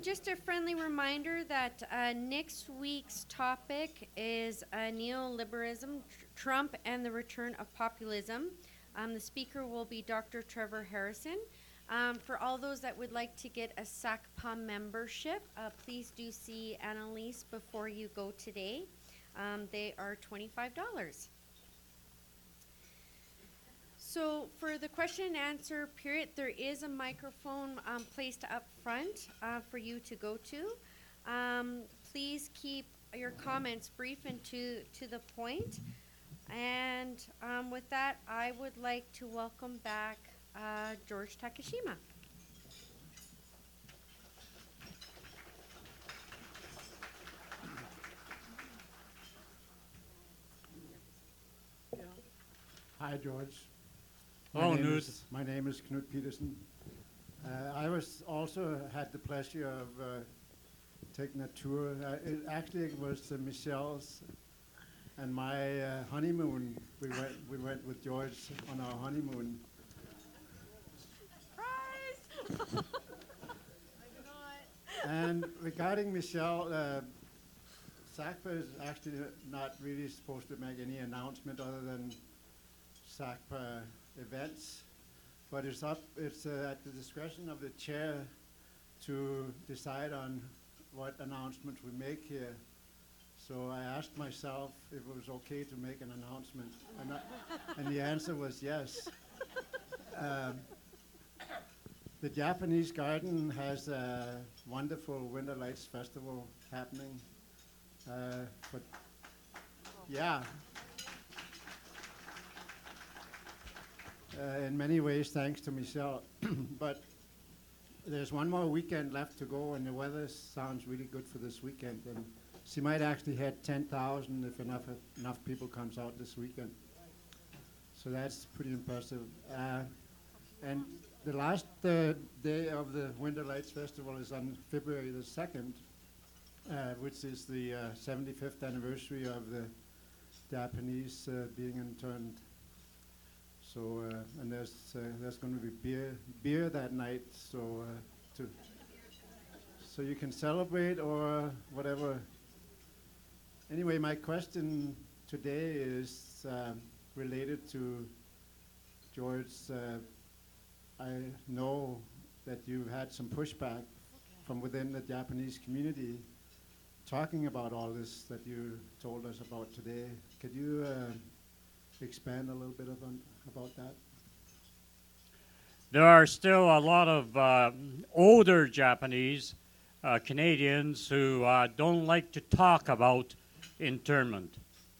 Just a friendly reminder that uh, next week's topic is uh, neoliberalism, tr- Trump, and the return of populism. Um, the speaker will be Dr. Trevor Harrison. Um, for all those that would like to get a SACPA membership, uh, please do see Annalise before you go today. Um, they are $25. So for the question and answer period, there is a microphone um, placed up front uh, for you to go to. Um, please keep your comments brief and to, to the point. And um, with that, I would like to welcome back uh, George Takashima. Hi, George. My Hello, name is- My name is Knut Petersen. Uh, I was also had the pleasure of uh, taking a tour. Uh, it actually it was uh, Michelle's and my uh, honeymoon. We went we went with George on our honeymoon. And regarding Michelle, uh, SACPA is actually not really supposed to make any announcement other than SACPA events. But it's up, it's uh, at the discretion of the chair to decide on what announcements we make here. So I asked myself if it was okay to make an announcement, and, I, and the answer was yes. Um, the Japanese Garden has a wonderful Winter Lights Festival happening. Uh, but yeah. Uh, in many ways, thanks to Michelle. but there's one more weekend left to go, and the weather sounds really good for this weekend. And she might actually hit 10,000 if enough enough people comes out this weekend. So that's pretty impressive. Uh, and the last uh, day of the Winter Lights Festival is on February the 2nd, uh, which is the uh, 75th anniversary of the Japanese uh, being interned. So, uh, and there's uh, there's going to be beer beer that night, so uh, to so you can celebrate or whatever. Anyway, my question today is um, related to George. Uh, I know that you've had some pushback from within the Japanese community talking about all this that you told us about today. Could you uh, expand a little bit about, about that? There are still a lot of uh, older Japanese uh, Canadians who uh, don't like to talk about internment.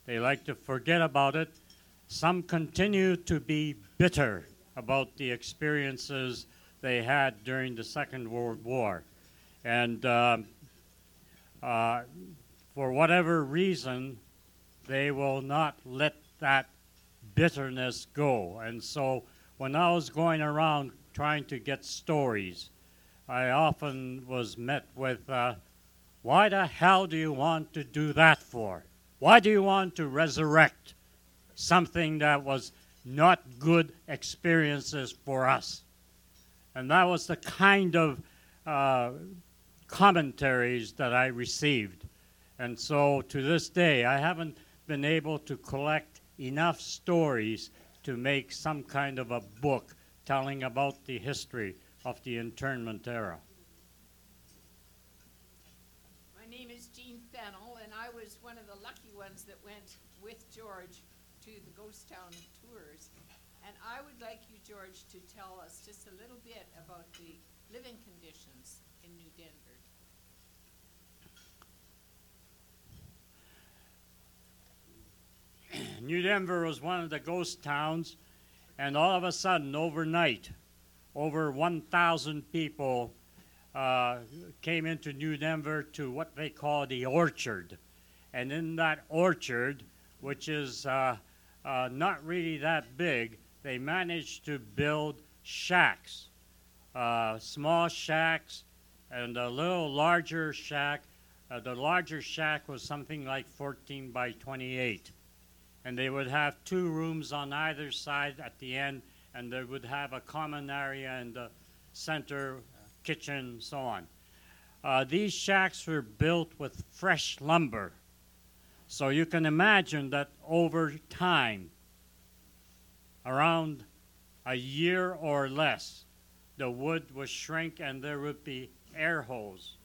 They like to forget about it. Some continue to be bitter about the experiences they had during the Second World War. And um, uh, for whatever reason, they will not let that bitterness go. And so when I was going around trying to get stories, I often was met with, uh, why the hell do you want to do that for? Why do you want to resurrect something that was not good experiences for us? And that was the kind of uh, commentaries that I received. And so to this day, I haven't been able to collect enough stories to make some kind of a book telling about the history of the internment era. My name is Jean Fennel, and I was one of the lucky ones that went with George to the Ghost Town tours. And I would like you, George, to tell us just a little bit about the living conditions in New Denver. New Denver was one of the ghost towns, and all of a sudden, overnight, over 1,000 people uh, came into New Denver to what they call the orchard. And in that orchard, which is uh, uh, not really that big, they managed to build shacks, uh, small shacks, and a little larger shack. Uh, the larger shack was something like 14 by 28 and they would have two rooms on either side at the end, and they would have a common area in the center, kitchen, so on. uh, these shacks were built with fresh lumber. So you can imagine that over time, around a year or less, the wood would shrink and there would be air holes.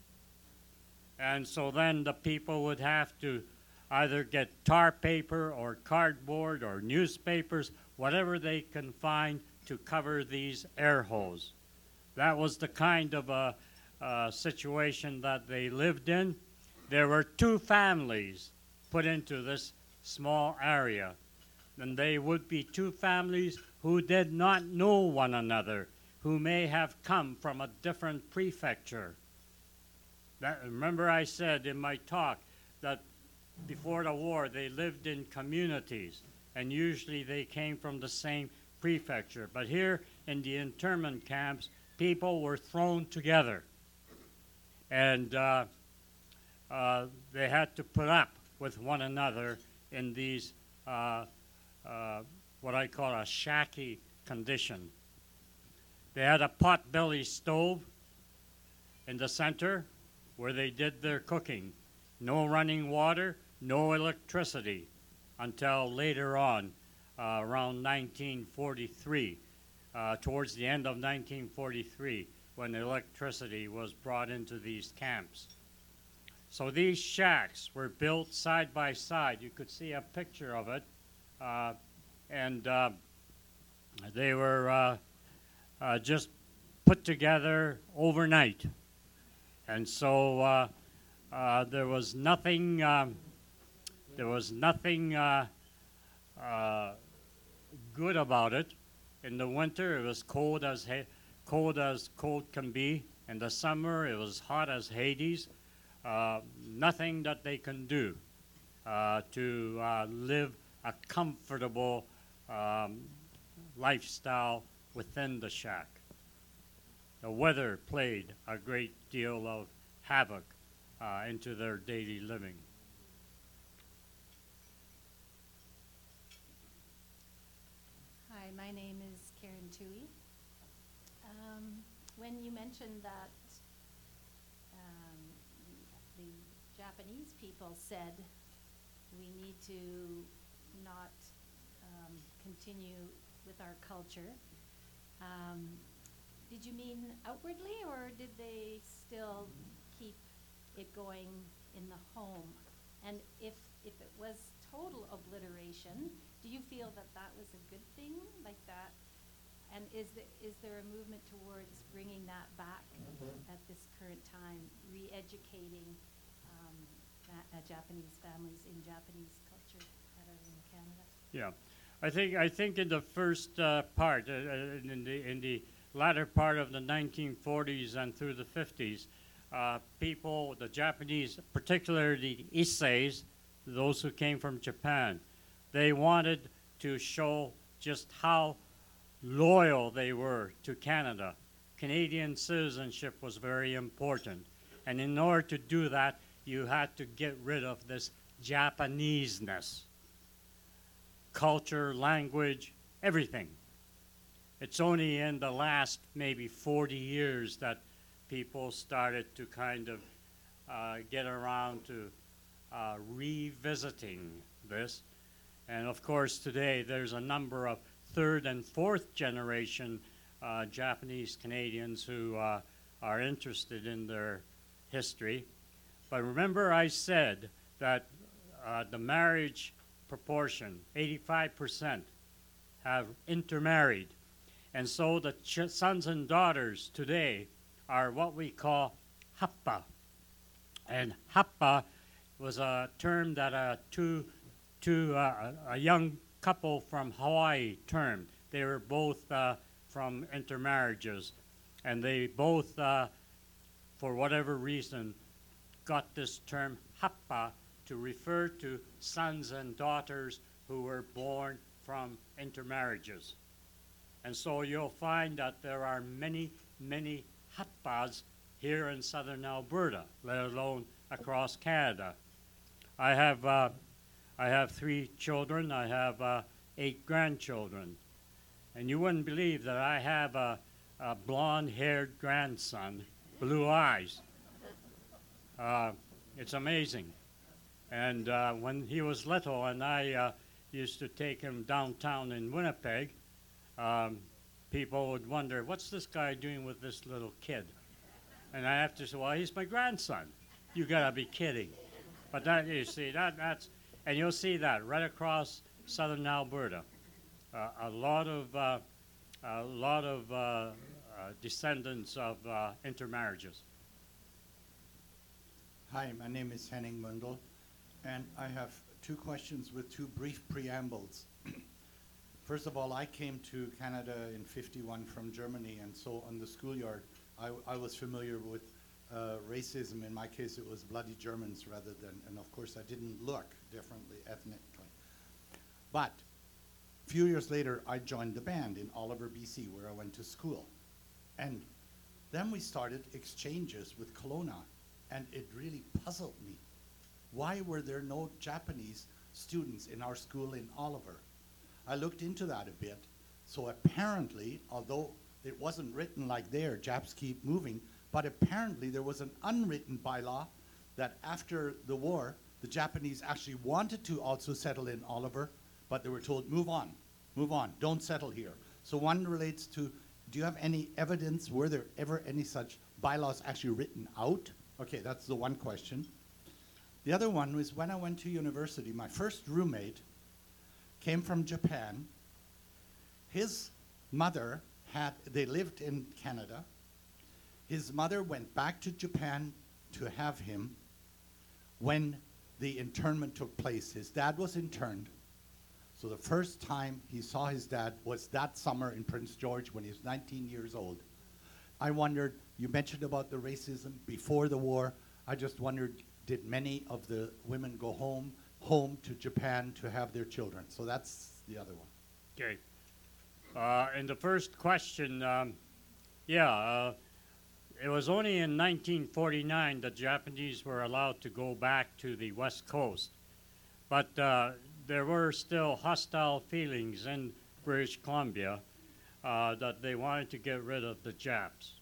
And so then the people would have to either get tar paper or cardboard or newspapers, whatever they can find to cover these air holes. That was the kind of a, uh situation that they lived in. There were two families put into this small area, and they would be two families who did not know one another, who may have come from a different prefecture. That, remember, I said in my talk that before the war they lived in communities, and usually they came from the same prefecture. But here in the internment camps, people were thrown together, and uh, uh, they had to put up with one another in these uh, uh, what I call a shacky condition. They had a pot-belly stove in the center where they did their cooking. No running water, no electricity until later on, uh, around 1943, uh, towards the end of 1943, when electricity was brought into these camps. So these shacks were built side by side. You could see a picture of it. Uh, and uh, they were uh, uh, just put together overnight. And so there was nothing, um, there was nothing uh, uh, good about it. In the winter, it was cold as ha- cold as cold can be. In the summer, it was hot as Hades. Uh, nothing that they can do uh, to uh, live a comfortable um, lifestyle within the shack. The weather played a great deal of havoc uh, into their daily living. Hi, my name is Karen Tui. Um, when you mentioned that um, the Japanese people said we need to not um, continue with our culture, um, did you mean outwardly or did they still keep it going in the home? And if, if it was total obliteration, do you feel that that was a good thing, like that? And is the, is there a movement towards bringing that back at this current time, re-educating um, Ja- uh, Japanese families in Japanese culture that are in Canada? Yeah, I think I think in the first uh, part, uh, uh, in the in the latter part of the 1940s and through the 50s, uh, people, the Japanese, particularly the Issei's, those who came from Japan, they wanted to show just how loyal they were to Canada. Canadian citizenship was very important, and in order to do that, you had to get rid of this Japaneseness culture, language, everything. It's only in the last maybe 40 years that people started to kind of uh, get around to uh, revisiting this. And of course, today there's a number of third and fourth generation uh, Japanese Canadians who uh, are interested in their history. But remember, I said that uh, the marriage proportion, 85%, have intermarried. And so the ch- sons and daughters today are what we call hapa. And hapa was a term that a two, two, uh, a young couple from Hawaii termed. They were both uh, from intermarriages. And they both, uh, for whatever reason, got this term hapa to refer to sons and daughters who were born from intermarriages. And so you'll find that there are many, many hapas here in southern Alberta, let alone across Canada. I have, uh, I have three children. I have uh, eight grandchildren. And you wouldn't believe that I have a, a blonde haired grandson, blue eyes. Uh, it's amazing. And uh, when he was little, and I uh, used to take him downtown in Winnipeg, um, people would wonder, what's this guy doing with this little kid? And I have to say, well, he's my grandson. You gotta be kidding. But that you see, that that's, and you'll see that right across southern Alberta. Uh, a lot of uh, a lot of uh, uh, descendants of uh, intermarriages. Hi, my name is Henning Mundel, and I have two questions with two brief preambles. First of all, I came to Canada in 51 from Germany, and so on the schoolyard, I, I was familiar with uh, racism. In my case, it was bloody Germans rather than, and of course, I didn't look differently ethnically. But a few years later, I joined the band in Oliver, BC, where I went to school. And then we started exchanges with Kelowna, and it really puzzled me. Why were there no Japanese students in our school in Oliver? I looked into that a bit. So apparently, although it wasn't written like there, Japs keep moving, but apparently there was an unwritten bylaw that after the war, the Japanese actually wanted to also settle in Oliver, but they were told, move on, move on, don't settle here. So one relates to, do you have any evidence, were there ever any such bylaws actually written out? Okay, that's the one question. The other one was when I went to university, my first roommate came from Japan. His mother had, they lived in Canada. His mother went back to Japan to have him when the internment took place. His dad was interned. So the first time he saw his dad was that summer in Prince George when he was 19 years old. I wondered, you mentioned about the racism before the war. I just wondered, did many of the women go home, home to Japan to have their children? So that's the other one. Okay. Uh, and the first question, um, yeah, uh, it was only in 1949 that Japanese were allowed to go back to the West Coast. But uh, there were still hostile feelings in British Columbia uh, that they wanted to get rid of the Japs.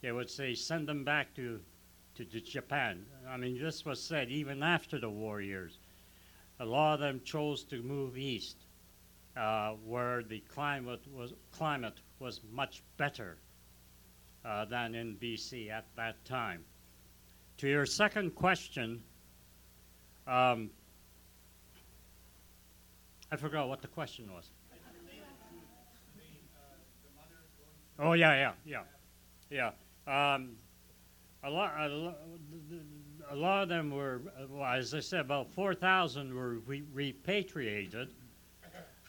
They would say, send them back to, to, to Japan. I mean, this was said even after the war years. A lot of them chose to move east uh, where the climate was, climate was much better uh, than in BC at that time. To your second question, um, I forgot what the question was. Oh yeah, yeah, yeah, yeah. Um, a lot, a, lo- a lot of them were, well, as I said, about four thousand were re- repatriated.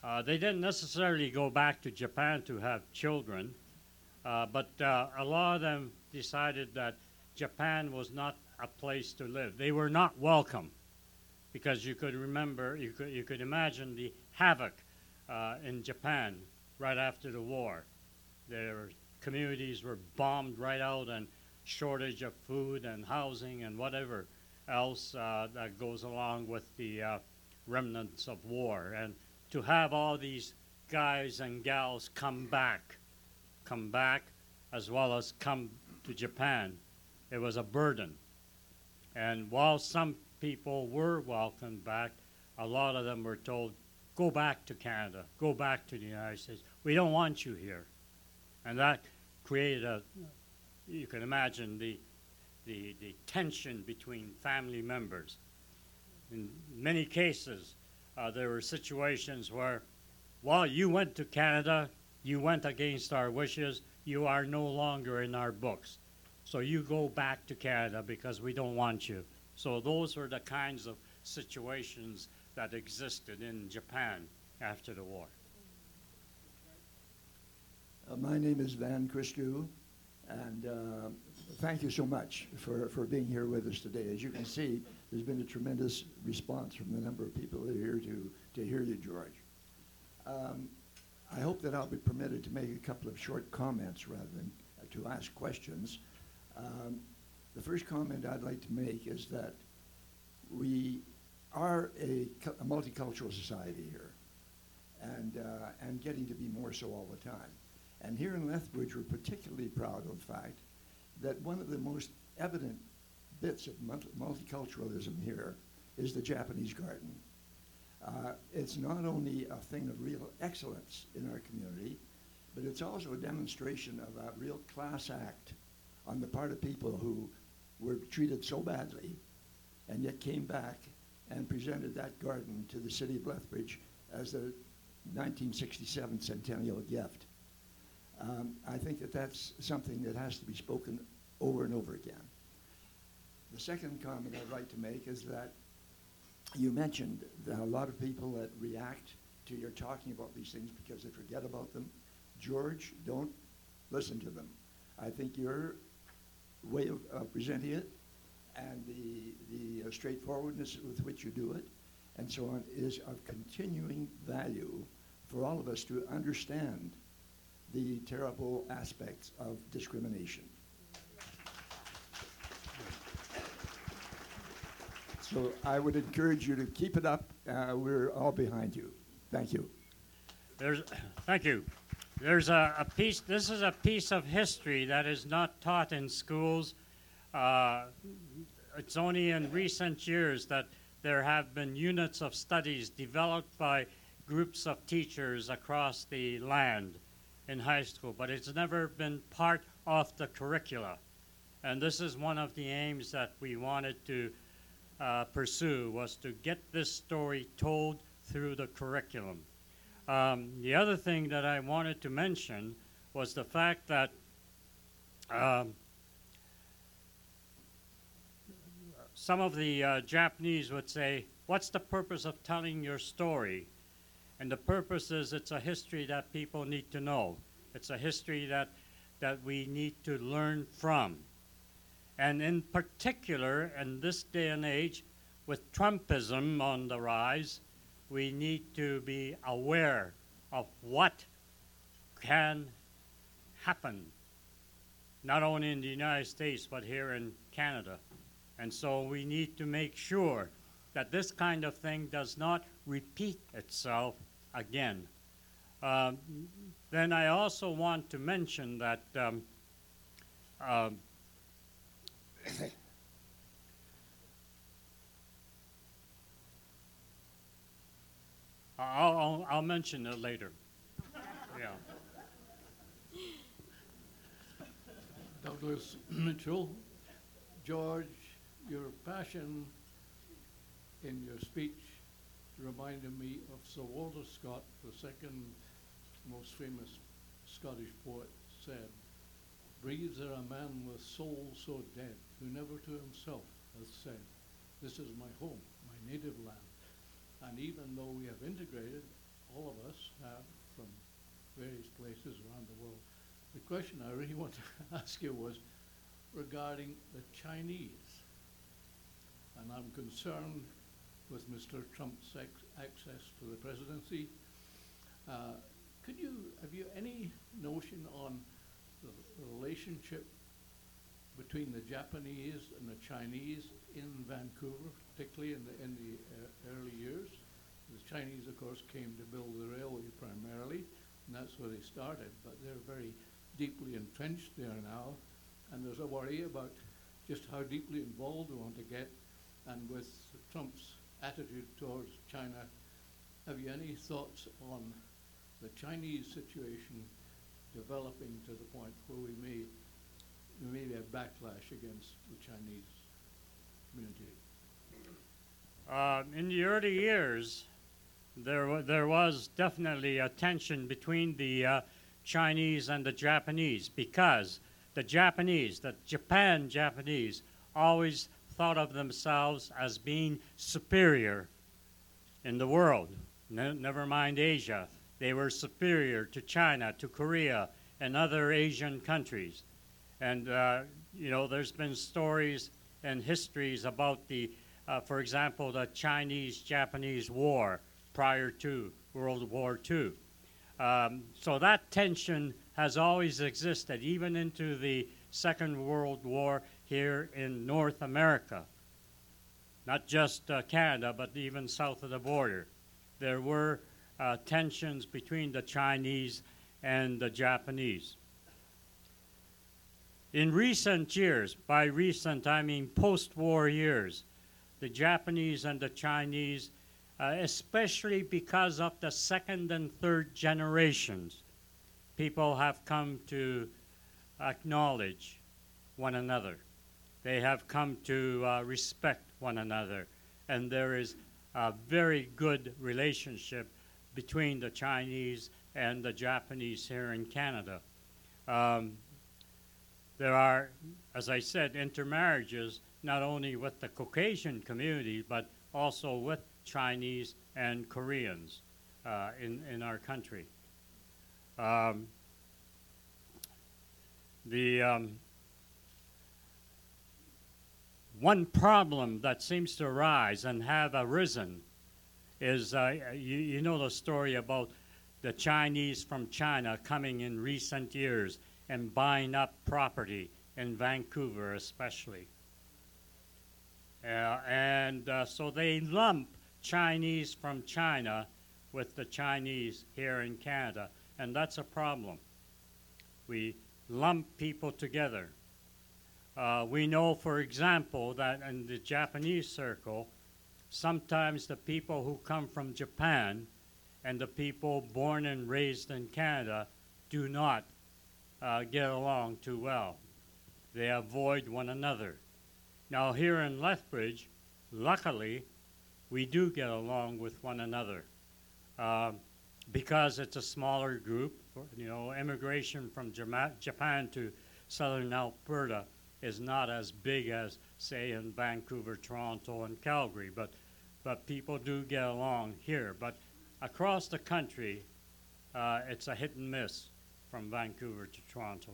Uh, they didn't necessarily go back to Japan to have children, but uh, a lot of them decided that Japan was not a place to live. They were not welcome because you could remember, you could, you could imagine the havoc uh, in Japan right after the war. Their communities were bombed right out, and shortage of food and housing and whatever else uh, that goes along with the uh, remnants of war. And to have all these guys and gals come back, come back, as well as come to Japan, it was a burden. And while some people were welcomed back, a lot of them were told, go back to Canada, go back to the United States. We don't want you here. And that created a, you can imagine the, the, the tension between family members. In many cases, uh, there were situations where, while you went to Canada, you went against our wishes, you are no longer in our books. So you go back to Canada because we don't want you. So those were the kinds of situations that existed in Japan after the war. Uh, my name is Van Christou, and uh, thank you so much for, for being here with us today. As you can see, there's been a tremendous response from the number of people that are here to, to hear you, George. Um, I hope that I'll be permitted to make a couple of short comments rather than uh, to ask questions. Um, the first comment I'd like to make is that we are a, a multicultural society here, and, uh, and getting to be more so all the time. And here in Lethbridge, we're particularly proud of the fact that one of the most evident bits of multiculturalism here is the Japanese garden. Uh, it's not only a thing of real excellence in our community, but it's also a demonstration of a real class act on the part of people who were treated so badly and yet came back and presented that garden to the city of Lethbridge as the 1967 centennial gift. Um, I think that that's something that has to be spoken over and over again. The second comment I'd like to make is that you mentioned that a lot of people that react to your talking about these things because they forget about them. George, don't listen to them. I think your way of uh, presenting it and the, the uh, straightforwardness with which you do it and so on is of continuing value for all of us to understand the terrible aspects of discrimination. So I would encourage you to keep it up. Uh, we're all behind you. Thank you. There's, thank you. There's a, a piece, this is a piece of history that is not taught in schools. Uh, it's only in recent years that there have been units of studies developed by groups of teachers across the land in high school, but it's never been part of the curricula. And this is one of the aims that we wanted to uh, pursue was to get this story told through the curriculum. Um, the other thing that I wanted to mention was the fact that um, some of the uh, Japanese would say, What's the purpose of telling your story? And the purpose is it's a history that people need to know. It's a history that, that we need to learn from. And in particular, in this day and age, with Trumpism on the rise, we need to be aware of what can happen, not only in the United States, but here in Canada. And so we need to make sure that this kind of thing does not repeat itself again. Um, then I also want to mention that um, um, I'll, I'll, I'll mention it later. Yeah. Douglas Mitchell. George, your passion in your speech reminded me of Sir Walter Scott, the second most famous Scottish poet, said, Breathes there a man with soul so dead, who never to himself hath said, This is my home, my native land. And even though we have integrated, all of us have from various places around the world, the question I really want to ask you was regarding the Chinese. And I'm concerned with Mr. Trump's ex- access to the presidency. Uh, could you, have you any notion on the relationship between the Japanese and the Chinese in Vancouver, particularly in the, in the uh, early years? The Chinese, of course, came to build the railway primarily, and that's where they started, but they're very deeply entrenched there now, and there's a worry about just how deeply involved we want to get, and with Trump's attitude towards China, have you any thoughts on the Chinese situation developing to the point where we may maybe a backlash against the Chinese community? Uh, in the early years, there, wa- there was definitely a tension between the uh, Chinese and the Japanese because the Japanese, the Japan Japanese, always thought of themselves as being superior in the world. Ne- never mind Asia. They were superior to China, to Korea, and other Asian countries. And, uh, you know, there's been stories and histories about the, uh, for example, the Chinese Japanese War prior to World War II. Um, so that tension has always existed, even into the Second World War here in North America. Not just uh, Canada, but even south of the border. There were uh, tensions between the Chinese and the Japanese. In recent years, by recent I mean post war years, the Japanese and the Chinese, uh, especially because of the second and third generations, people have come to acknowledge one another. They have come to uh, respect one another. And there is a very good relationship between the Chinese and the Japanese here in Canada. Um, there are, as I said, intermarriages not only with the Caucasian community, but also with Chinese and Koreans uh, in, in our country. Um, the um, one problem that seems to arise and have arisen is uh, you, you know the story about the Chinese from China coming in recent years and buying up property in Vancouver, especially. Uh, and uh, so they lump Chinese from China with the Chinese here in Canada, and that's a problem. We lump people together. Uh, we know, for example, that in the Japanese circle, sometimes the people who come from Japan and the people born and raised in Canada do not uh, get along too well. They avoid one another. Now, here in Lethbridge, luckily, we do get along with one another uh, because it's a smaller group. You know, immigration from Japan to southern Alberta is not as big as, say, in Vancouver, Toronto, and Calgary, but, but people do get along here. But across the country, uh, it's a hit and miss from Vancouver to Toronto.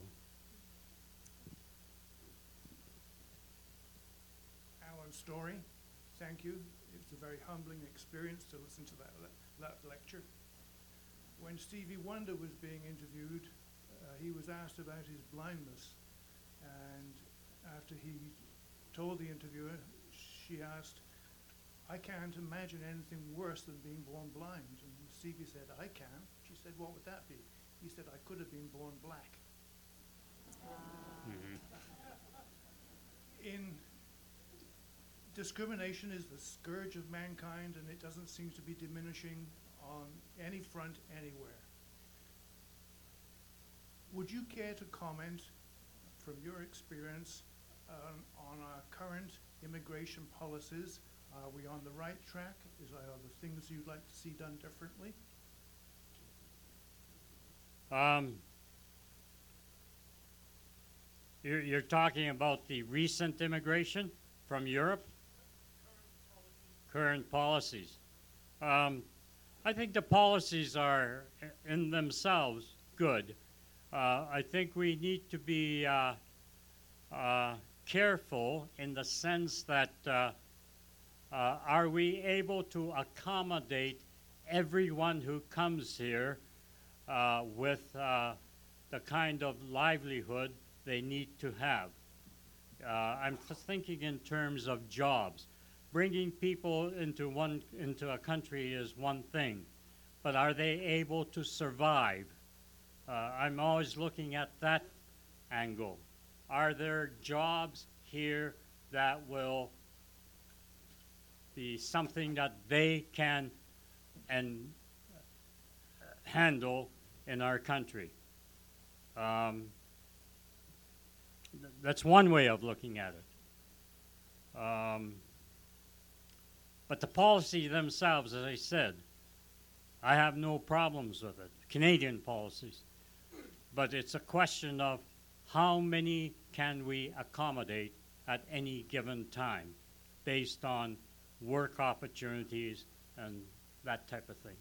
Alan Story, thank you. It's a very humbling experience to listen to that, le- that lecture. When Stevie Wonder was being interviewed, uh, he was asked about his blindness. And after he told the interviewer, she asked, I can't imagine anything worse than being born blind. And Stevie said, I can. She said, what would that be? He said, I could have been born black. In discrimination is the scourge of mankind, and it doesn't seem to be diminishing on any front anywhere. Would you care to comment from your experience um, on our current immigration policies? Are we on the right track? Is there are the things you'd like to see done differently? Um, you're, you're talking about the recent immigration from Europe? Current policies. Um, I think the policies are in themselves good. Uh, I think we need to be uh, uh, careful in the sense that uh, uh, are we able to accommodate everyone who comes here uh, with uh, the kind of livelihood they need to have. Uh, I'm thinking in terms of jobs. Bringing people into one into a country is one thing, but are they able to survive? Uh, I'm always looking at that angle. Are there jobs here that will be something that they can and handle in our country. Um, th- that's one way of looking at it. Um, but the policy themselves, as I said, I have no problems with it. Canadian policies. But it's a question of how many can we accommodate at any given time based on work opportunities and that type of thing.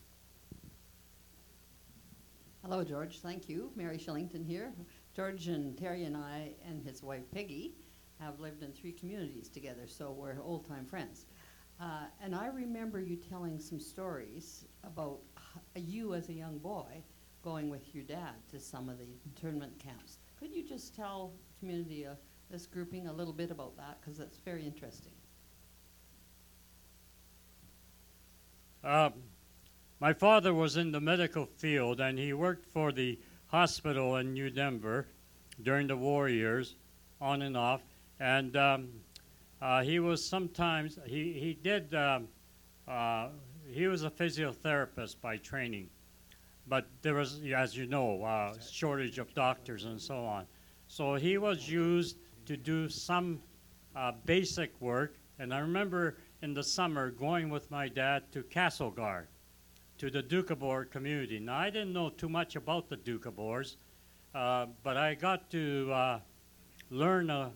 Hello, George. Thank you. Mary Shillington here. George and Terry and I and his wife Peggy have lived in three communities together, so we're old time friends. Uh, and I remember you telling some stories about you as a young boy going with your dad to some of the internment camps. Could you just tell community, uh, this grouping, a little bit about that? Because that's very interesting. Um, my father was in the medical field and he worked for the hospital in New Denver during the war years. on and off. And um, uh, he was sometimes, he, he did, um, uh, he was a physiotherapist by training. But there was, as you know, uh, shortage of doctors and so on. So he was used to do some uh, basic work. And I remember in the summer going with my dad to Castlegar, to the Doukhobor community. Now, I didn't know too much about the Doukhobors, uh, but I got to uh, learn uh,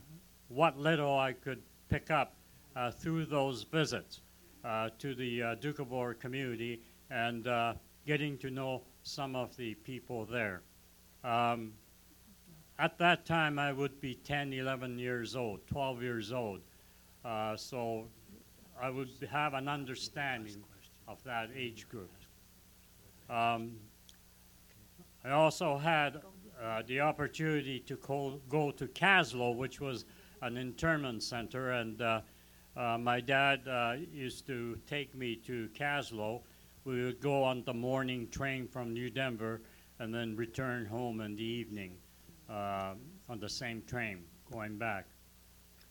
what little I could pick up uh, through those visits uh, to the uh, community and uh, getting to know some of the people there. Um, at that time, I would be 10, 11 years old, 12 years old. So I would have an understanding of that age group. Um, I also had uh, the opportunity to co- go to Kaslo, which was an internment center, and uh, uh, my dad uh, used to take me to Kaslo. We would go on the morning train from New Denver and then return home in the evening uh, on the same train going back.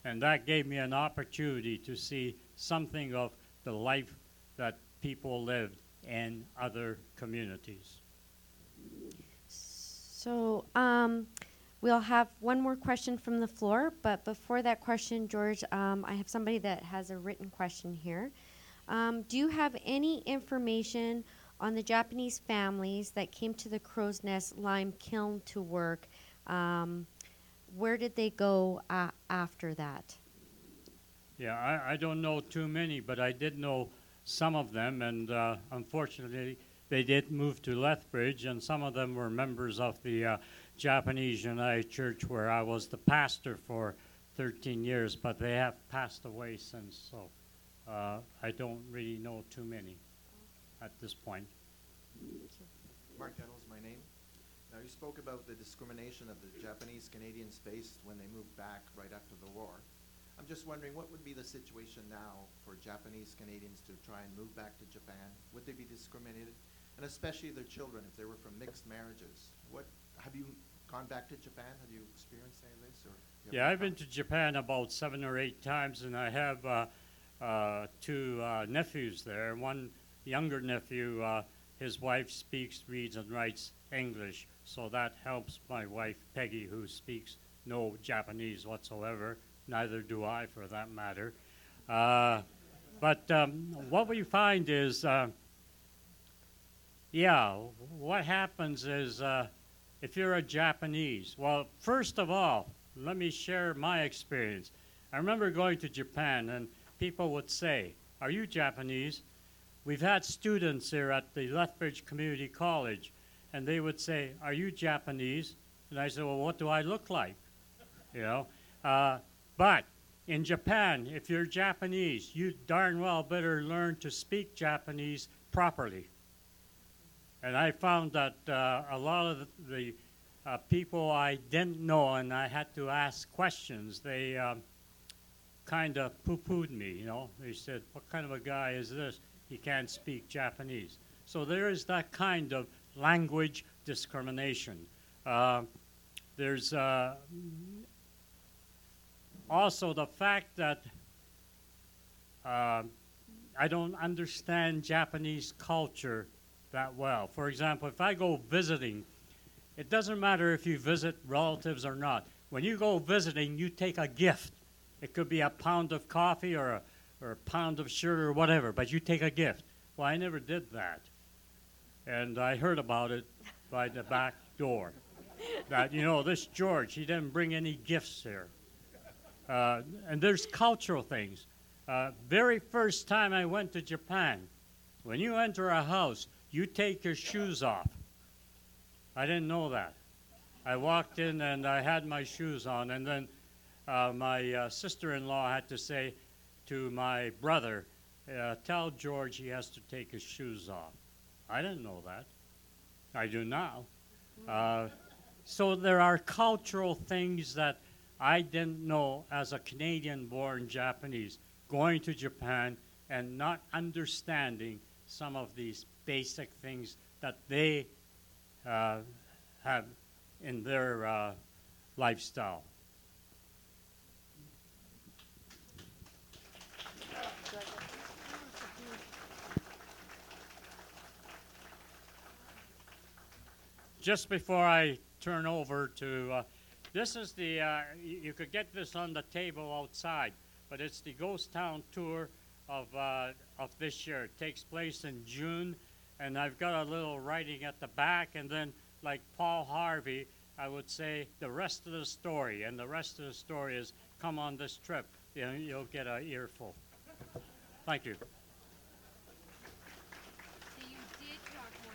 And that gave me an opportunity to see something of the life that people lived in other communities. So, um, we'll have one more question from the floor, but before that question, George, um, I have somebody that has a written question here. Um, do you have any information on the Japanese families that came to the Crow's Nest lime kiln to work? Um, where did they go uh, after that? Yeah, I, I don't know too many, but I did know some of them, and uh, unfortunately, they did move to Lethbridge, and some of them were members of the uh, Japanese United Church, where I was the pastor for 13 years, but they have passed away since, so uh, I don't really know too many at this point. Mark Dennell is my name. Now, you spoke about the discrimination of the Japanese Canadians faced when they moved back right after the war. I'm just wondering, what would be the situation now for Japanese Canadians to try and move back to Japan? Would they be discriminated? And especially their children, if they were from mixed marriages. What, have you gone back to Japan? Have you experienced any of this? Or Yeah, I've been to Japan about seven or eight times, and I have uh, uh, two uh, nephews there. One younger nephew, uh, his wife speaks, reads, and writes English, so that helps my wife Peggy, who speaks no Japanese whatsoever. Neither do I, for that matter. Uh, but um, what we find is, uh, yeah, what happens is. Uh, if you're a Japanese, well, first of all, let me share my experience. I remember going to Japan, and people would say, Are you Japanese? We've had students here at the Lethbridge Community College, and they would say, Are you Japanese? And I said, Well, what do I look like? You know? But in Japan, if you're Japanese, you darn well better learn to speak Japanese properly. And I found that uh, a lot of the, the uh, people I didn't know and I had to ask questions, they um, kind of poo pooed me, you know. They said, What kind of a guy is this? He can't speak Japanese. So there is that kind of language discrimination. Uh, there's uh, also the fact that uh, I don't understand Japanese culture that well. For example, if I go visiting, it doesn't matter if you visit relatives or not. When you go visiting, you take a gift. It could be a pound of coffee or a, or a pound of sugar or whatever, but you take a gift. Well, I never did that. And I heard about it by the back door. That, you know, this George, he didn't bring any gifts here. Uh, and there's cultural things. Uh, very first time I went to Japan, when you enter a house, you take your shoes off. I didn't know that. I walked in and I had my shoes on, and then uh, my uh, sister in law had to say to my brother, uh, Tell George he has to take his shoes off. I didn't know that. I do now. Uh, so there are cultural things that I didn't know as a Canadian born Japanese going to Japan and not understanding some of these basic things that they uh, have in their uh, lifestyle. Just before I turn over to uh, this is the, uh, you, could get this on the table outside, but it's the Ghost Town Tour of, uh, of this year. It takes place in June, and I've got a little writing at the back, and then, like Paul Harvey, I would say the rest of the story, and the rest of the story is come on this trip. You'll get a earful. Thank you.